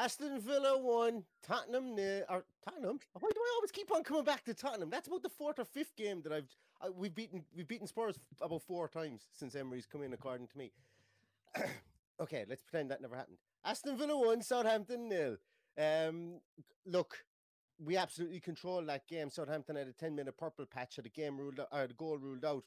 Aston Villa won, Tottenham nil. Or Tottenham? Why do I always keep on coming back to Tottenham? That's about the fourth or fifth game that I've I, we've beaten. We've beaten Spurs about four times since Emery's come in, according to me. okay, let's pretend that never happened. Aston Villa won, Southampton nil. Um, look, we absolutely controlled that game. Southampton had a ten-minute purple patch, had the game ruled out, or the goal ruled out.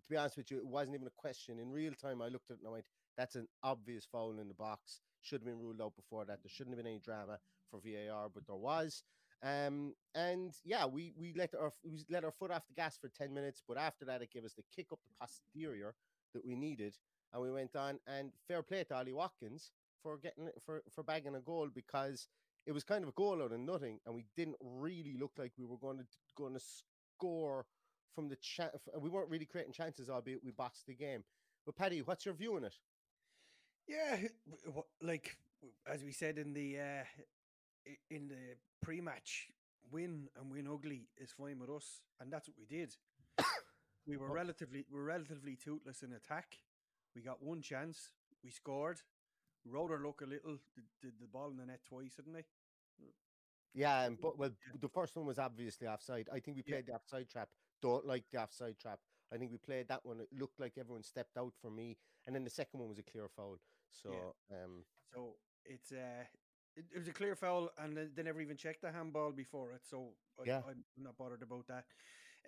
To be honest with you, it wasn't even a question. In real time, I looked at it and I went, "That's an obvious foul in the box." Should have been ruled out before that. There shouldn't have been any drama for VAR, but there was. Um, and yeah, we we let our we let our foot off the gas for ten minutes, but after that, it gave us the kick up the posterior that we needed, and we went on. And fair play to Ollie Watkins for getting for for bagging a goal because it was kind of a goal out of nothing, and we didn't really look like we were going to going to score from the chat. We weren't really creating chances, albeit we boxed the game. But Paddy, what's your view on it? Yeah, like as we said in the uh, in the pre-match, win and win ugly is fine with us, and that's what we did. we were relatively we were relatively toothless in attack. We got one chance, we scored. Rode our luck a little. Did, did the ball in the net twice, didn't they? Yeah, and but well, the first one was obviously offside. I think we played yeah. the offside trap. Don't like the offside trap. I think we played that one. It looked like everyone stepped out for me, and then the second one was a clear foul. So, yeah. um, so it's uh, it, it, was a clear foul, and they never even checked the handball before it. So yeah, I, am not bothered about that.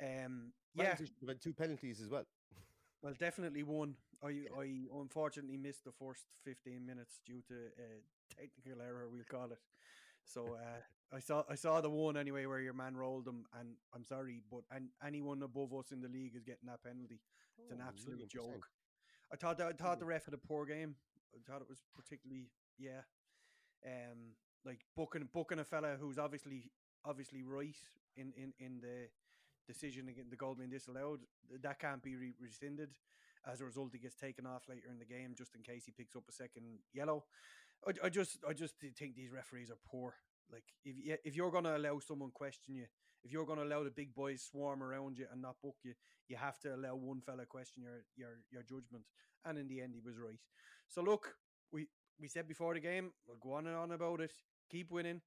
Um, yeah, had two penalties as well. well, definitely one. I I unfortunately missed the first 15 minutes due to a technical error, we'll call it. So uh, I saw I saw the one anyway where your man rolled him, and I'm sorry, but and anyone above us in the league is getting that penalty. It's an Oh, absolute million joke. I thought that, I thought the ref had a poor game. I thought it was particularly yeah, um, like booking booking a fella who's obviously obviously right in in in the decision against the goal being disallowed. That can't be re- rescinded. As a result, he gets taken off later in the game just in case he picks up a second yellow. I, I just I just think these referees are poor. Like if you, if you're going to allow someone question you, if you're going to allow the big boys swarm around you and not book you, you have to allow one fella question your your your judgment. And in the end, he was right. So look, we we said before the game, we'll go on and on about it. Keep winning.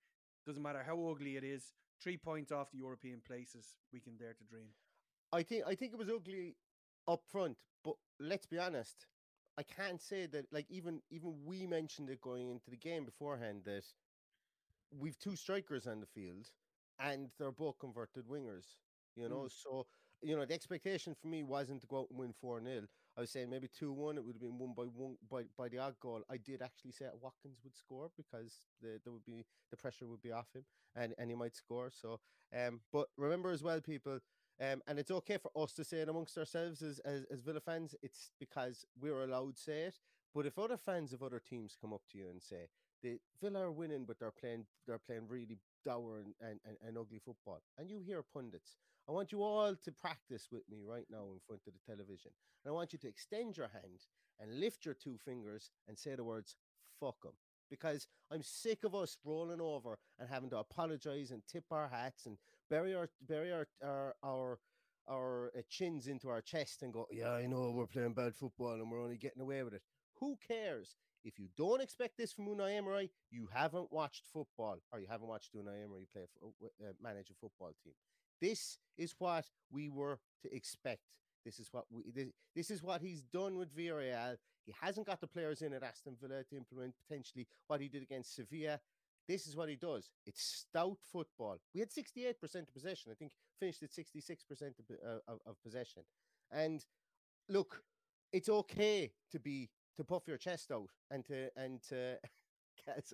Doesn't matter how ugly it is. Three points off the European places. We can dare to dream. I think I think it was ugly up front, but let's be honest. I can't say that like even even we mentioned it going into the game beforehand that we've two strikers on the field and they're both converted wingers. You know, so you know, the expectation for me wasn't to go out and win 4 0. I was saying maybe 2 1, it would have been won by one by, by the odd goal. I did actually say Watkins would score because the there would be the pressure would be off him and, and he might score. So um but remember as well, people, um, and it's okay for us to say it amongst ourselves as, as, as Villa fans, it's because we're allowed to say it. But if other fans of other teams come up to you and say, the Villa are winning, but they're playing they're playing really dour and, and, and, and ugly football. And you hear pundits. I want you all to practice with me right now in front of the television. And I want you to extend your hand and lift your two fingers and say the words fuck them. Because I'm sick of us rolling over and having to apologize and tip our hats and bury our bury our our our, our uh, chins into our chest and go, yeah, I know we're playing bad football and we're only getting away with it. Who cares? If you don't expect this from Unai Emery, you haven't watched football or you haven't watched Unai Emery play uh, manage a football team. This is what we were to expect. This is what we this, this is what he's done with Villarreal. He hasn't got the players in at Aston Villa to implement potentially what he did against Sevilla. This is what he does. It's stout football. We had 68% of possession. I think finished at 66% of, uh, of, of possession. And look, it's okay to be to puff your chest out and to and to get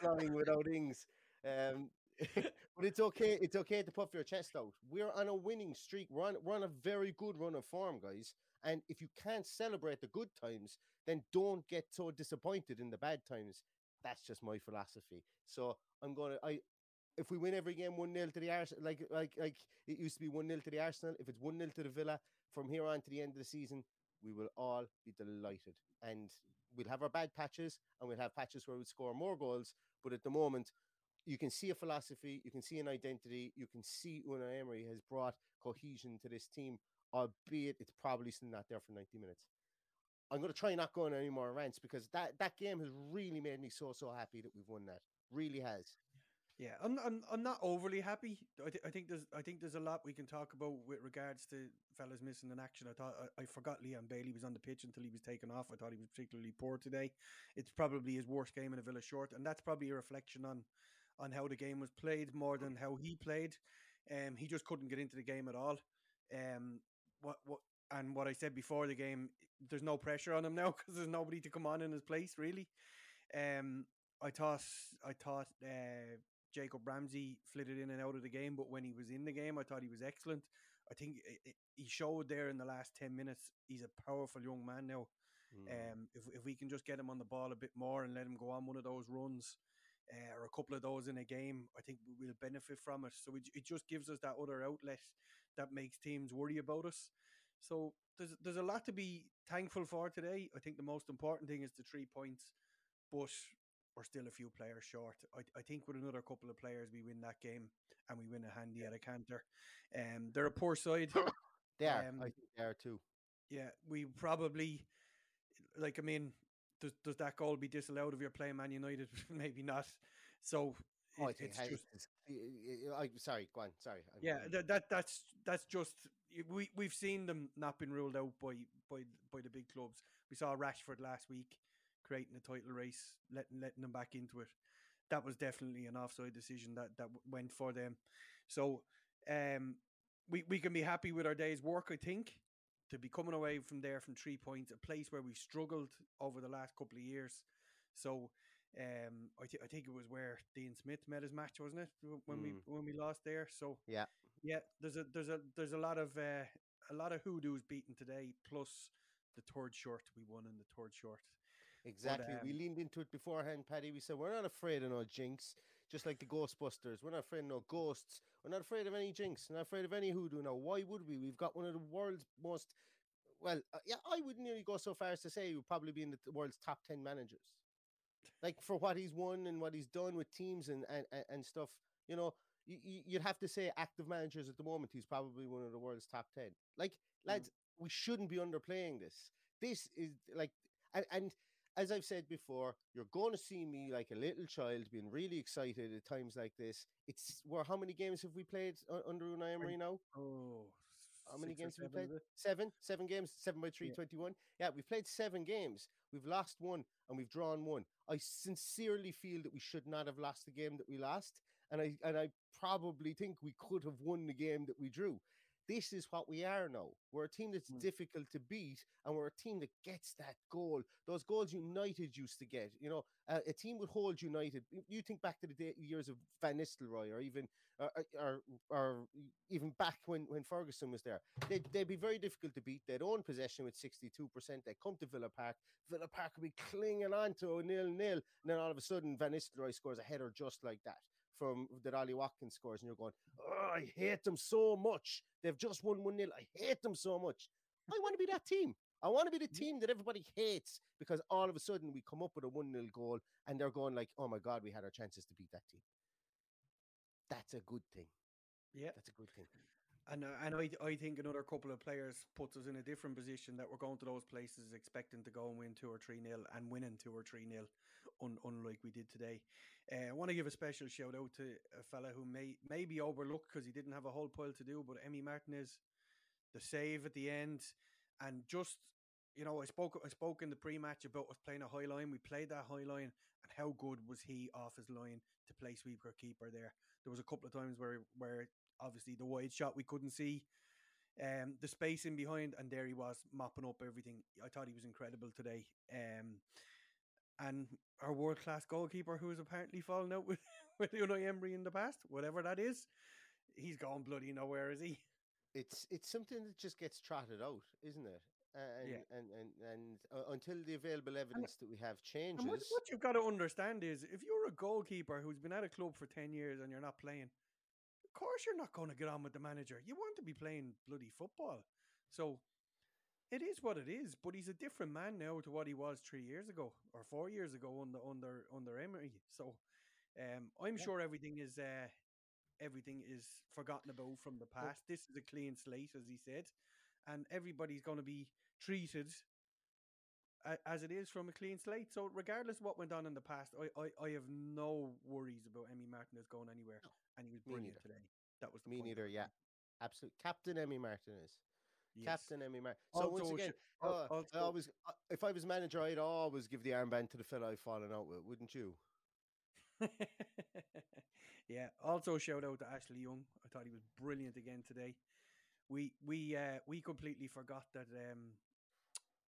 flying without wings. Um, but it's okay. It's okay to puff your chest out. We're on a winning streak. We're on, we're on a very good run of form, guys. And if you can't celebrate the good times, then don't get so disappointed in the bad times. That's just my philosophy. So I'm gonna. I if we win every game one 0 to the Arsenal, like like like it used to be one 0 to the Arsenal. If it's one 0 to the Villa from here on to the end of the season, we will all be delighted. And we'll have our bad patches and we'll have patches where we score more goals. But at the moment, you can see a philosophy, you can see an identity, you can see Unai Emery has brought cohesion to this team, albeit it's probably still not there for 90 minutes. I'm going to try not going any more rants because that, that game has really made me so, so happy that we've won that. Really has. Yeah, I'm I'm I'm not overly happy. I, th- I think there's I think there's a lot we can talk about with regards to fellas missing in action. I thought I, I forgot Leon Bailey was on the pitch until he was taken off. I thought he was particularly poor today. It's probably his worst game in a Villa short, and that's probably a reflection on on how the game was played more than how he played. Um, he just couldn't get into the game at all. Um, what what and what I said before the game, there's no pressure on him now because there's nobody to come on in his place really. Um, I thought I thought uh, Jacob Ramsey flitted in and out of the game, but when he was in the game, I thought he was excellent. I think it, it, he showed there in the last 10 minutes he's a powerful young man now. Mm. Um, if, if we can just get him on the ball a bit more and let him go on one of those runs uh, or a couple of those in a game, I think we'll benefit from it. So it, it just gives us that other outlet that makes teams worry about us. So there's there's a lot to be thankful for today. I think the most important thing is the three points, but we're still a few players short. I, I think with another couple of players, we win that game and we win a handy at a canter. Um, they're a poor side. they are. Um, I think they are too. Yeah, we probably like. I mean, does does that goal be disallowed if you're playing Man United? Maybe not. So oh, it, it's just. I sorry, go on. Sorry. Yeah, that, that that's that's just we we've seen them not been ruled out by by by the big clubs. We saw Rashford last week creating a title race, letting letting them back into it. That was definitely an offside decision that that went for them. So um, we we can be happy with our day's work. I think to be coming away from there from three points, a place where we've struggled over the last couple of years. So um, I, th- I think it was where Dean Smith met his match, wasn't it? When mm. we when we lost there. So yeah, yeah. There's a there's a there's a lot of uh, a lot of hoodoos beaten today, plus the third short we won in the third short. Exactly. But, um, we leaned into it beforehand, Paddy. We said we're not afraid of no jinx, just like the Ghostbusters. We're not afraid of no ghosts. We're not afraid of any jinx. We're not afraid of any hoodoo. Now, why would we? We've got one of the world's most well, uh, yeah, I wouldn't nearly go so far as to say he would probably be in the world's top ten managers. Like for what he's won and what he's done with teams and and, and stuff, you know, you, you'd have to say active managers at the moment. He's probably one of the world's top ten. Like mm. lads, mm. we shouldn't be underplaying this. This is like and, and as I've said before, you're going to see me like a little child being really excited at times like this. It's where how many games have we played under Unai Emery now? Oh, how many games have we played? Seven, seven games, seven by three, yeah. 21. Yeah, we've played seven games. We've lost one and we've drawn one. I sincerely feel that we should not have lost the game that we lost, and I and I probably think we could have won the game that we drew. This is what we are now. We're a team that's Mm. difficult to beat, and we're a team that gets that goal. Those goals United used to get. You know, uh, a team would hold United. You think back to the day, years of Van Nistelrooy, or even, or, or, or even back when when Ferguson was there. They'd, they'd be very difficult to beat. They'd own possession with sixty-two percent. They'd come to Villa Park. Villa Park would be clinging on to a nil-nil, and then all of a sudden Van Nistelrooy scores a header just like that from that Ollie Watkins scores, and you're going, oh, I hate them so much. They've just won 1 0. I hate them so much. I want to be that team. I want to be the team that everybody hates because all of a sudden we come up with a 1 0 goal and they're going like, oh my God, we had our chances to beat that team. That's a good thing. Yeah, That's a good thing. and uh, and I I think another couple of players puts us in a different position that we're going to those places expecting to go and win two or three nil and winning two or three nil, un, unlike we did today. Uh, I want to give a special shout out to a fella who may may be overlooked because he didn't have a whole pile to do, but Emmy Martinez, the save at the end, and just you know I spoke I spoke in the pre-match about us playing a high line. We played that high line, and how good was he off his line to play sweeper keeper there? There was a couple of times where where obviously the wide shot we couldn't see um the space in behind and there he was mopping up everything i thought he was incredible today um and our world class goalkeeper who has apparently fallen out with with Unai Emery in the past whatever that is he's gone bloody nowhere is he It's it's something that just gets trotted out, isn't it? And Yeah. and and, and uh, until the available evidence that we have changes, what, what you've got to understand is if you're a goalkeeper who's been at a club for 10 years and you're not playing of course you're not going to get on with the manager you want to be playing bloody football so It is what it is, but he's a different man now to what he was three years ago or four years ago under under under Emery. So um, I'm Yeah. sure everything is uh, everything is forgotten about from the past. This is a clean slate, as he said, and everybody's going to be treated as it is from a clean slate. So regardless of what went on in the past, I I, I have no worries about Emmy Martinez going anywhere, and he was brilliant today. That was the Me point. neither. Yeah, absolute Captain Emmy Martinez. Yes. Captain Emmy Martinez. So once Also, again, al- uh, I also- always, uh, if I was manager, I'd always give the armband to the fellow I've fallen out with, wouldn't you? yeah. Also, shout out to Ashley Young. I thought he was brilliant again today. We we uh we completely forgot that um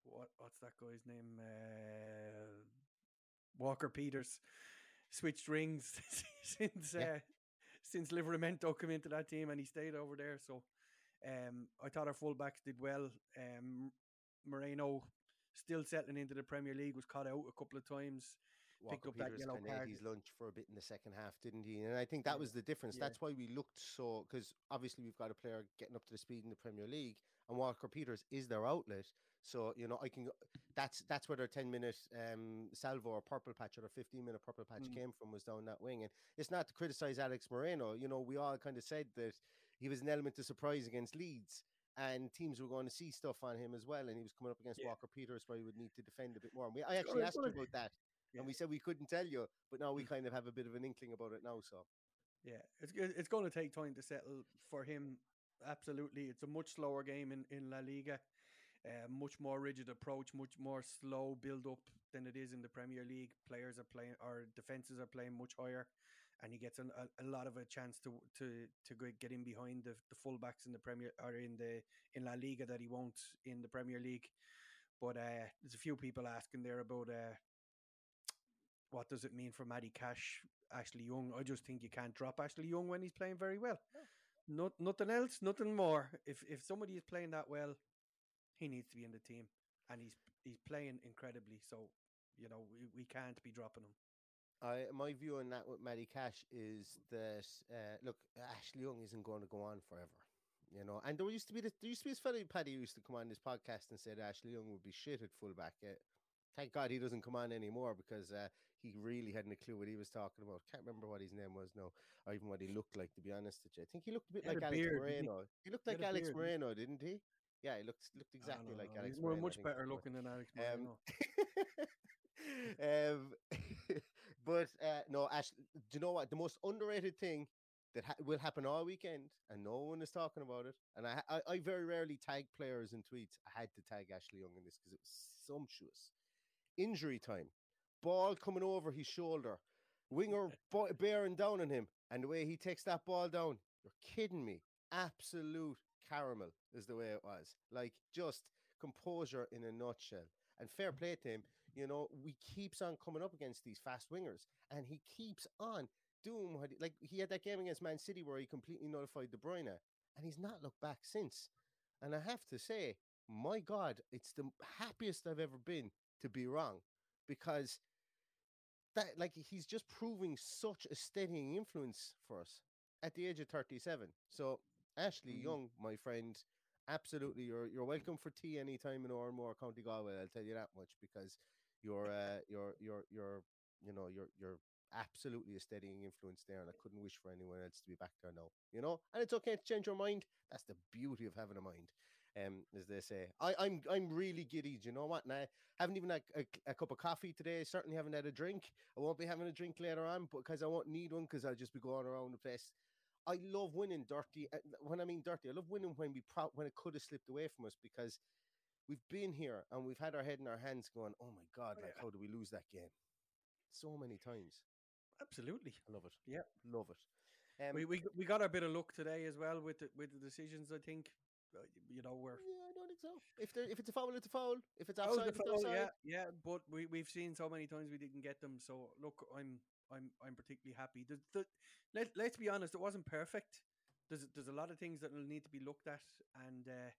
what what's that guy's name uh Walker Peters switched rings since Yeah. uh since Livramento came into that team and he stayed over there. So um I thought our fullbacks did well. Um Moreno still settling into the Premier League was caught out a couple of times. picked Walker up that Peters yellow kind of card. his lunch for a bit in the second half, didn't he? And I think that was the difference. Yeah. That's why we looked so because obviously we've got a player getting up to the speed in the Premier League, and Walker Peters is their outlet. So you know, I can. go- That's that's where their ten minute um, salvo or purple patch or their fifteen minute purple patch Mm. came from was down that wing. And it's not to criticize Alex Moreno. You know, we all kind of said that he was an element of surprise against Leeds. And teams were going to see stuff on him as well, and he was coming up against Yeah. Walker Peters, where he would need to defend a bit more. And we, I actually asked you about that, Yeah. and we said we couldn't tell you, but now we kind of have a bit of an inkling about it now. So Yeah, it's it's going to take time to settle for him. Absolutely, it's a much slower game in in La Liga, uh, much more rigid approach, much more slow build up than it is in the Premier League. Players are playing, or defenses are playing much higher, and he gets an, a, a lot of a chance to to to get in behind the the fullbacks in the Premier or in the in La Liga that he won't in the Premier League. But uh, there's a few people asking there about uh, what does it mean for Matty Cash, Ashley Young? I just think you can't drop Ashley Young when he's playing very well. Not nothing else, nothing more. If if somebody is playing that well, he needs to be in the team, and he's he's playing incredibly. So you know we, we can't be dropping him. I my view on that with Matty Cash is that uh, look, Ashley Young isn't going to go on forever. You know, and there used to be this, there used to be this fellow Paddy who used to come on this podcast and said Ashley Young would be shit at fullback. Uh, thank God he doesn't come on anymore because uh, he really hadn't a clue what he was talking about. Can't remember what his name was now, or even what he looked like. To be honest with you, I think he looked a bit like a Alex beard, didn't he? Moreno. He looked He like Alex beard. Moreno, didn't he? Yeah, he looked looked exactly like know, Alex. he's more- Moreno, much better looking than Alex um, Moreno. um, but uh, no, Ash. Do you know what? The most underrated thing that ha- will happen all weekend, and no one is talking about it. And I, I, I very rarely tag players in tweets. I had to tag Ashley Young in this because it was sumptuous. Injury time, ball coming over his shoulder, winger bo- bearing down on him, and the way he takes that ball down. You're kidding me. Absolute caramel, is the way it was. Like just composure in a nutshell. And fair play to him, you know, we keeps on coming up against these fast wingers, and he keeps on doing what he, like he had that game against Man City where he completely nullified De Bruyne, and he's not looked back since. And I have to say, my God, it's the happiest I've ever been to be wrong, because that like he's just proving such a steadying influence for us at the age of 37. So Ashley Mhm. Young, my friend, absolutely you're you're welcome for tea anytime in Ormore, County Galway. I'll tell you that much because you're uh you're you're you know you're you're absolutely a steadying influence there, and I couldn't wish for anyone else to be back there now. You know, and it's okay to change your mind. That's the beauty of having a mind. Um, as they say, I, I'm I'm really giddy. Do you know what? And I haven't even had a, a cup of coffee today. Certainly haven't had a drink. I won't be having a drink later on because I won't need one because I'll just be going around the place. I love winning dirty. uh, When I mean dirty, I love winning when we pro- when it could have slipped away from us because we've been here and we've had our head in our hands, going, "Oh my god, like how do we lose that game?" So many times. Absolutely. I love it. Yeah. Love it. Um, we, we we got our bit of luck today as well with the, with the decisions. I think, Uh, you know, we're yeah, I don't think so. If there, if it's a foul, it's a foul. If it's outside, a it's foul, outside. yeah, yeah. But we we've seen so many times we didn't get them. So look, I'm I'm I'm particularly happy. The, the, let let's be honest, it wasn't perfect. There's there's a lot of things that will need to be looked at, and uh,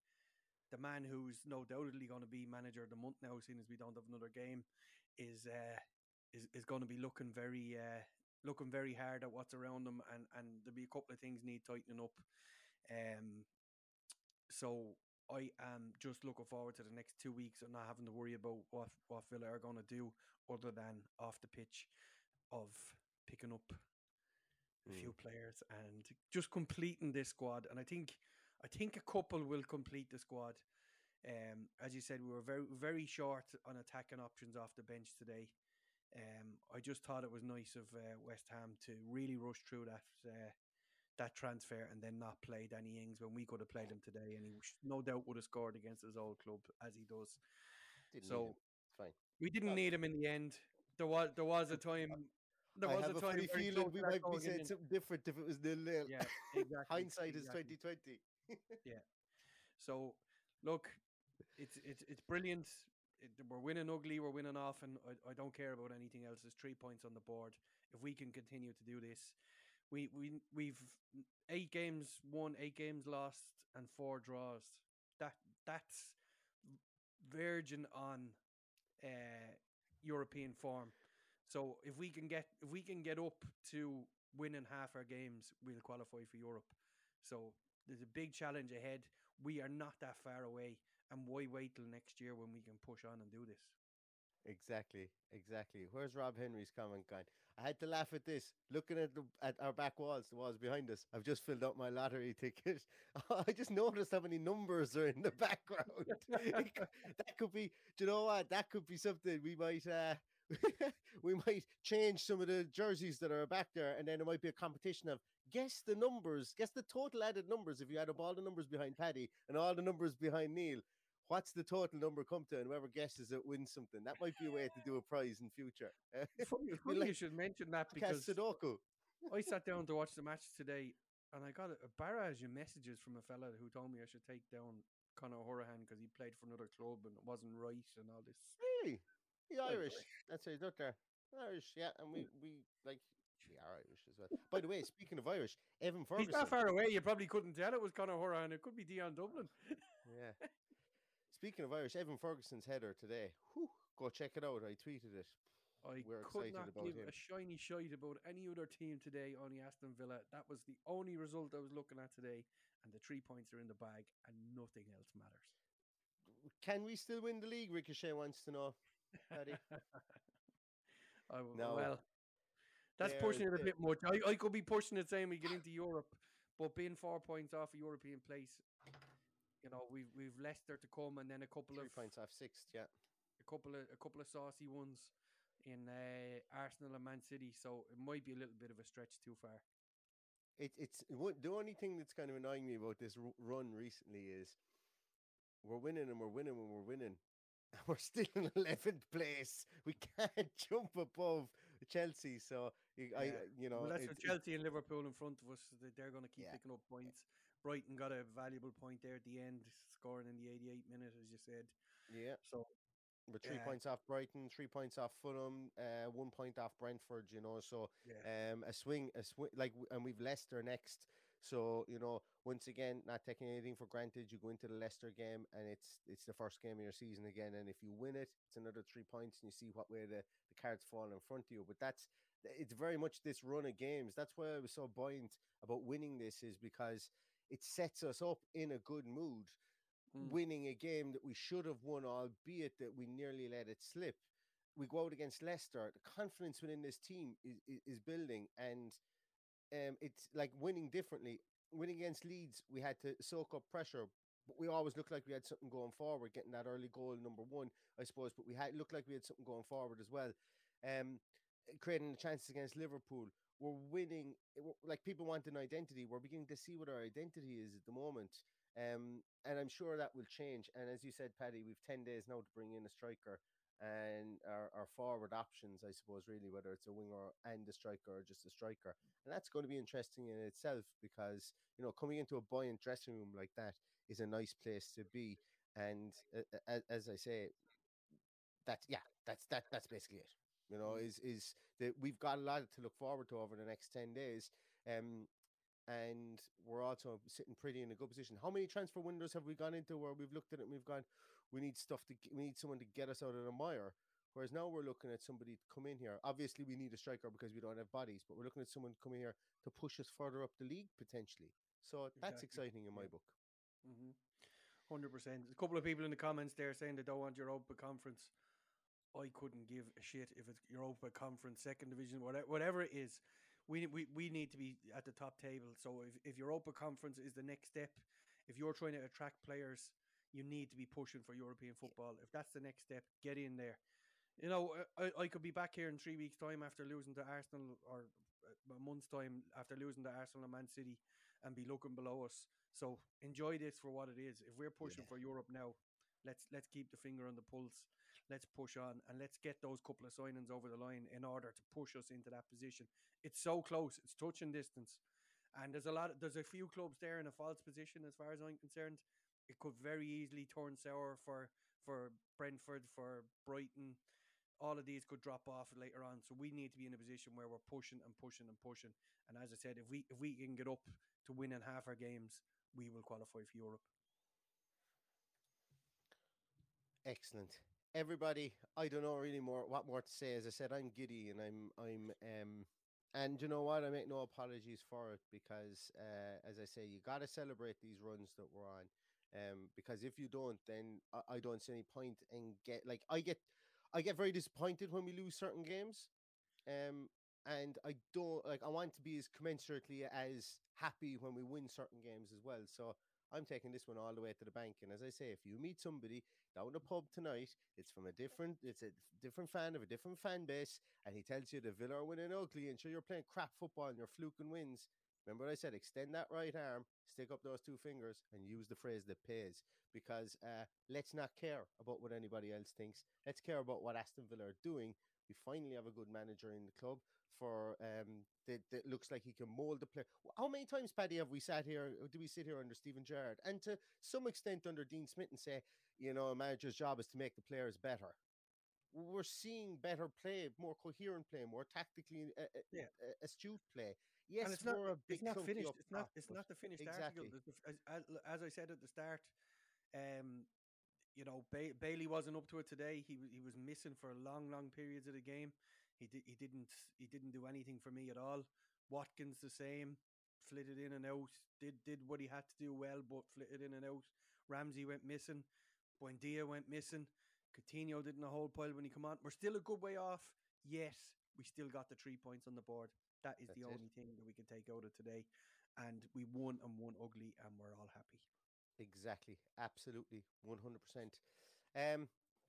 the man who's no doubtedly going to be manager of the month now, seeing as we don't have another game, is uh, is is going to be looking very uh, looking very hard at what's around them, and and there'll be a couple of things need tightening up. Um, so I am just looking forward to the next two weeks and not having to worry about what what Villa are going to do other than off the pitch of picking up a few players and just completing this squad. And I think I think a couple will complete the squad. Um, as you said, we were very very short on attacking options off the bench today. Um, I just thought it was nice of uh, West Ham to really rush through that uh, that transfer and then not play Danny Ings when we could have played him today, and he no doubt would have scored against his old club as he does. Didn't so. Fine. we didn't need him in the end. There was there was a time. There I have a a time funny feeling we might be saying something different if it was nil nil. Yeah, exactly. Hindsight is twenty twenty. Yeah. So, look, it's it's it's brilliant. It, we're winning ugly. We're winning often. I, I don't care about anything else. There's three points on the board. If we can continue to do this, we we we've eight games won, eight games lost, and four draws. That that's verging on uh, European form. So if we can get if we can get up to winning half our games, we'll qualify for Europe. So there's a big challenge ahead. We are not that far away, and why wait till next year when we can push on and do this? Exactly, exactly. Where's Rob Henry's comment gone? I had to laugh at this. Looking at the at our back walls, the walls behind us. I've just filled out my lottery ticket. I just noticed how many numbers are in the background. That could be. Do you know what? That could be something we might. uh We might change some of the jerseys that are back there, and then it might be a competition of guess the numbers, guess the total added numbers. If you add up all the numbers behind Paddy and all the numbers behind Neil, what's the total number come to? And whoever guesses it wins something. That might be a way to do a prize in future. Funny, funny you should mention that because Sudoku. I sat down to watch the match today, and I got a, barrage of messages from a fella who told me I should take down Conor Hourihane because he played for another club and it wasn't right and all this. Really? He's Well, Irish. That's it. Not there. Irish, yeah, and we we like are Irish as well. By the way, speaking of Irish, Evan Ferguson. He's that far away. You probably couldn't tell it was Conor Hourihane. It could be Dion Dublin. Yeah. Speaking of Irish, Evan Ferguson's header today. Whew, go check it out. I tweeted it. I We're could excited not about give him. a shiny shite about any other team today, only Aston Villa. That was the only result I was looking at today, and the three points are in the bag, and nothing else matters. Can we still win the league? Ricochet wants to know. Paddy. I, No. Well, that's pushing it a bit much. I, I could be pushing it saying we get into Europe, but being four points off a European place, you know, we've we've Leicester to come, and then a couple Three of points off sixth, yeah. a couple of a couple of saucy ones in uh, Arsenal and Man City. So it might be a little bit of a stretch too far. It, it's the only thing that's kind of annoying me about this run recently is we're winning and we're winning when we're winning. And we're still in 11th place. We can't jump above Chelsea. So, you, I, Yeah. you know, well, that's it- Chelsea and Liverpool in front of us. They're going to keep Yeah. picking up points. Brighton got a valuable point there at the end, scoring in the 88 minute, as you said. Yeah. So We're three Yeah. points off Brighton, three points off Fulham, uh, one point off Brentford. You know, so yeah, um, a swing, a swing, like, and we've Leicester next. So you know, once again, not taking anything for granted. You go into the Leicester game, and it's it's the first game of your season again. And if you win it, it's another three points, and you see what way the, the cards fall in front of you. But that's it's very much this run of games. That's why I was so buoyant about winning this, is because it sets us up in a good mood Mm. winning a game that we should have won, albeit that we nearly let it slip. We go out against Leicester. The confidence within this team is, is, is building, and um, it's like winning differently. Winning against Leeds, we had to soak up pressure, but we always looked like we had something going forward, getting that early goal, number one, I suppose. But we had looked like we had something going forward as well. Um, creating the chances against Liverpool. We're winning. w- Like people want an identity. We're beginning to see what our identity is at the moment. Um, and I'm sure that will change. And as you said, Paddy, we've 10 days now to bring in a striker and our, our forward options, I suppose, really, whether it's a winger and a striker or just a striker. And that's going to be interesting in itself because, you know, coming into a buoyant dressing room like that is a nice place to be. And uh, uh, as I say, that's, yeah, that's, that, that's basically it. You know, is, is that we've got a lot to look forward to over the next 10 days. Um, and we're also sitting pretty in a good position. How many transfer windows have we gone into where we've looked at it and we've gone, we need stuff to, we need someone to get us out of the mire. Whereas now we're looking at somebody to come in here. Obviously, we need a striker because we don't have bodies, but we're looking at someone coming here to push us further up the league potentially. So that's exciting in my book. Mm-hmm. Hundred percent. A couple of people in the comments there saying they don't want Europa Conference. I couldn't give a shit if it's Europa Conference, Second Division, whatever, whatever it is. We we we need to be at the top table. So if if Europa Conference is the next step, if you're trying to attract players, you need to be pushing for European football. If that's the next step, get in there. You know, I, I could be back here in three weeks' time after losing to Arsenal, or uh, a month's time after losing to Arsenal and Man City, and be looking below us. So enjoy this for what it is. If we're pushing for Europe now, let's let's keep the finger on the pulse. Let's push on and let's get those couple of signings over the line in order to push us into that position. It's so close. It's touching distance. And there's a lot of, there's a few clubs there in a false position as far as I'm concerned. It could very easily turn sour for for Brentford, for Brighton. All of these could drop off later on. So we need to be in a position where we're pushing and pushing and pushing. And as I said, if we if we can get up to winning half our games, we will qualify for Europe. Excellent. Everybody, I don't know really more what more to say. As I said, I'm giddy and I'm I'm um and you know what? I make no apologies for it because uh as I say, you gotta celebrate these runs that we're on. Um because if you don't then I, I don't see any point in get like I get I get very disappointed when we lose certain games. Um and I don't like I want to be as commensurately as happy when we win certain games as well. So I'm taking this one all the way to the bank. And as I say, if you meet somebody down the pub tonight, it's from a different, it's a different fan of a different fan base, and he tells you the Villa are winning ugly, and sure you're playing crap football and you're fluking wins. Remember what I said? Extend that right arm, stick up those two fingers, and use the phrase that pays. Because uh, let's not care about what anybody else thinks. Let's care about what Aston Villa are doing. We finally have a good manager in the club for um that, that looks like he can mold the player. How many times, Paddy, have we sat here? Do we sit here under Steven Gerrard and to some extent under Dean Smith and say, you know, a manager's job is to make the players better? We're seeing better play, more coherent play, more tactically uh, uh, Yeah. uh, astute play. Yes, and it's not, a big it's not finished. It's not. It's not the finished exactly. article. As, as, I said at the start, um, you know, ba- Bailey wasn't up to it today. He he was missing for long, long periods of the game. He did. He didn't. He didn't do anything for me at all. Watkins the same, flitted in and out. Did did what he had to do well, but flitted in and out. Ramsey went missing. Buendia went missing. Coutinho didn't a whole pile when he come on. We're still a good way off. Yes, we still got the three points on the board. That is That's the it. only thing that we can take out of today. And we won and won ugly, and we're all happy. Exactly. Absolutely. 100%. Um,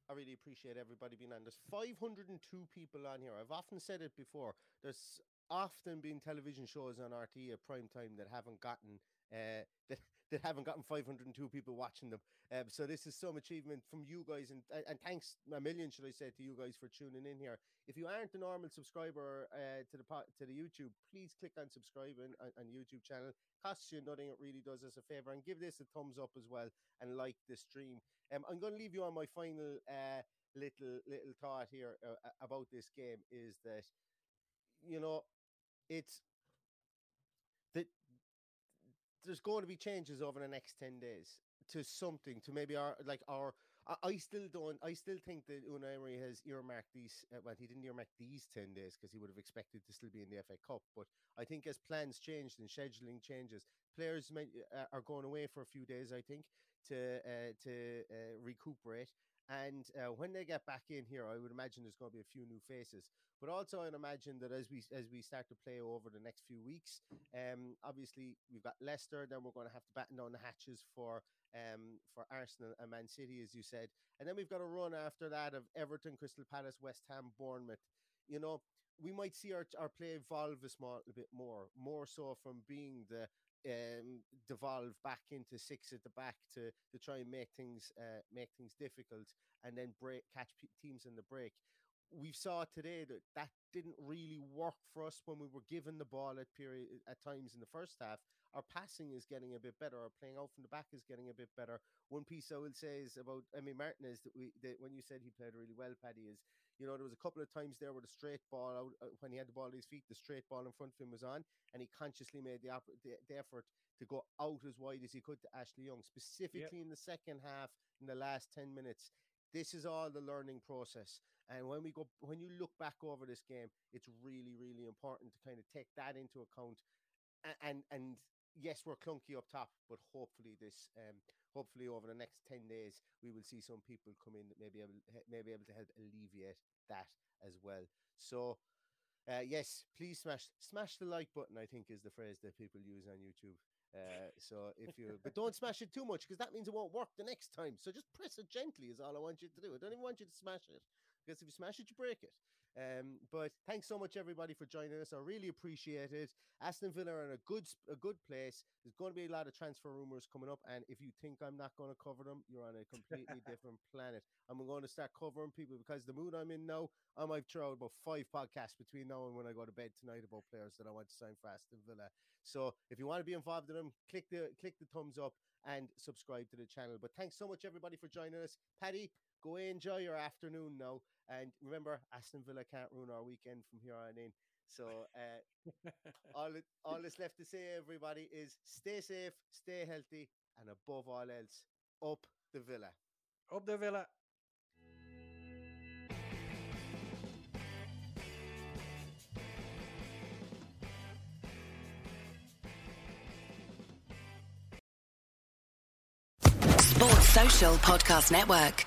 I really appreciate everybody being on. There's 502 people on here. I've often said it before. There's often been television shows on RT at prime time that haven't gotten uh, that that haven't gotten 502 people watching them. Um, so this is some achievement from you guys, and and- and thanks a million, should I say, to you guys for tuning in here. If you aren't a normal subscriber uh, to the to the YouTube, please click on subscribe on, on YouTube channel. costs you nothing. It really does us a favor. And give this a thumbs up as well and like the stream. Um, I'm going to leave you on my final uh, little little thought here uh, about this game is that you know it's there's going to be changes over the next 10 days to something to maybe our like our I, still don't I still think that Unai Emery has earmarked these uh, well he didn't earmark these 10 days because he would have expected to still be in the FA Cup but I think as plans changed and scheduling changes players may, uh, are going away for a few days I think to uh, to uh, recuperate and uh, when they get back in here, I would imagine there's going to be a few new faces. But also, I'd imagine that as we as we start to play over the next few weeks, um, obviously we've got Leicester. Then we're going to have to batten down the hatches for um for Arsenal and Man City, as you said, and then we've got a run after that of Everton, Crystal Palace, West Ham, Bournemouth. You know, we might see our our play evolve a small a bit more, more so from being the um, devolve back into six at the back to to try and make things uh, make things difficult and then break catch p- teams in the break. We saw today that that didn't really work for us when we were given the ball at period at times in the first half. Our passing is getting a bit better. Our playing out from the back is getting a bit better. One piece I will say is about Emmy Martinez that we that when you said he played really well, Paddy is you know there was a couple of times there where the straight ball out uh, when he had the ball at his feet, the straight ball in front of him was on, and he consciously made the, opp- the, the effort to go out as wide as he could to Ashley Young, specifically in the second half in the last ten minutes. This is all the learning process. And when we go, when you look back over this game, it's really, really important to kind of take that into account. A- And and yes, we're clunky up top, but hopefully this, um, hopefully over the next ten days, we will see some people come in that may be able, he- may be able to help alleviate that as well. So. Uh, yes, please smash smash the like button. I think is the phrase that people use on YouTube. Uh, so if you, but don't smash it too much because that means it won't work the next time. So just press it gently is all I want you to do. I don't even want you to smash it because if you smash it, you break it. Um, but thanks so much everybody for joining us. I really appreciate it. Aston Villa are in a good a good place. There's going to be a lot of transfer rumors coming up, and if you think I'm not going to cover them, you're on a completely different planet. I'm going to start covering people because the mood I'm in now, I might throw out about five podcasts between now and when I go to bed tonight about players that I want to sign for Aston Villa. So if you want to be involved in them, click the click the thumbs up and subscribe to the channel. But thanks so much everybody for joining us. Paddy, go enjoy your afternoon now. And remember, Aston Villa can't ruin our weekend from here on in. So uh, all all that's left to say, everybody, is stay safe, stay healthy, and above all else, up the Villa. Up the Villa. Sports Social Podcast Network.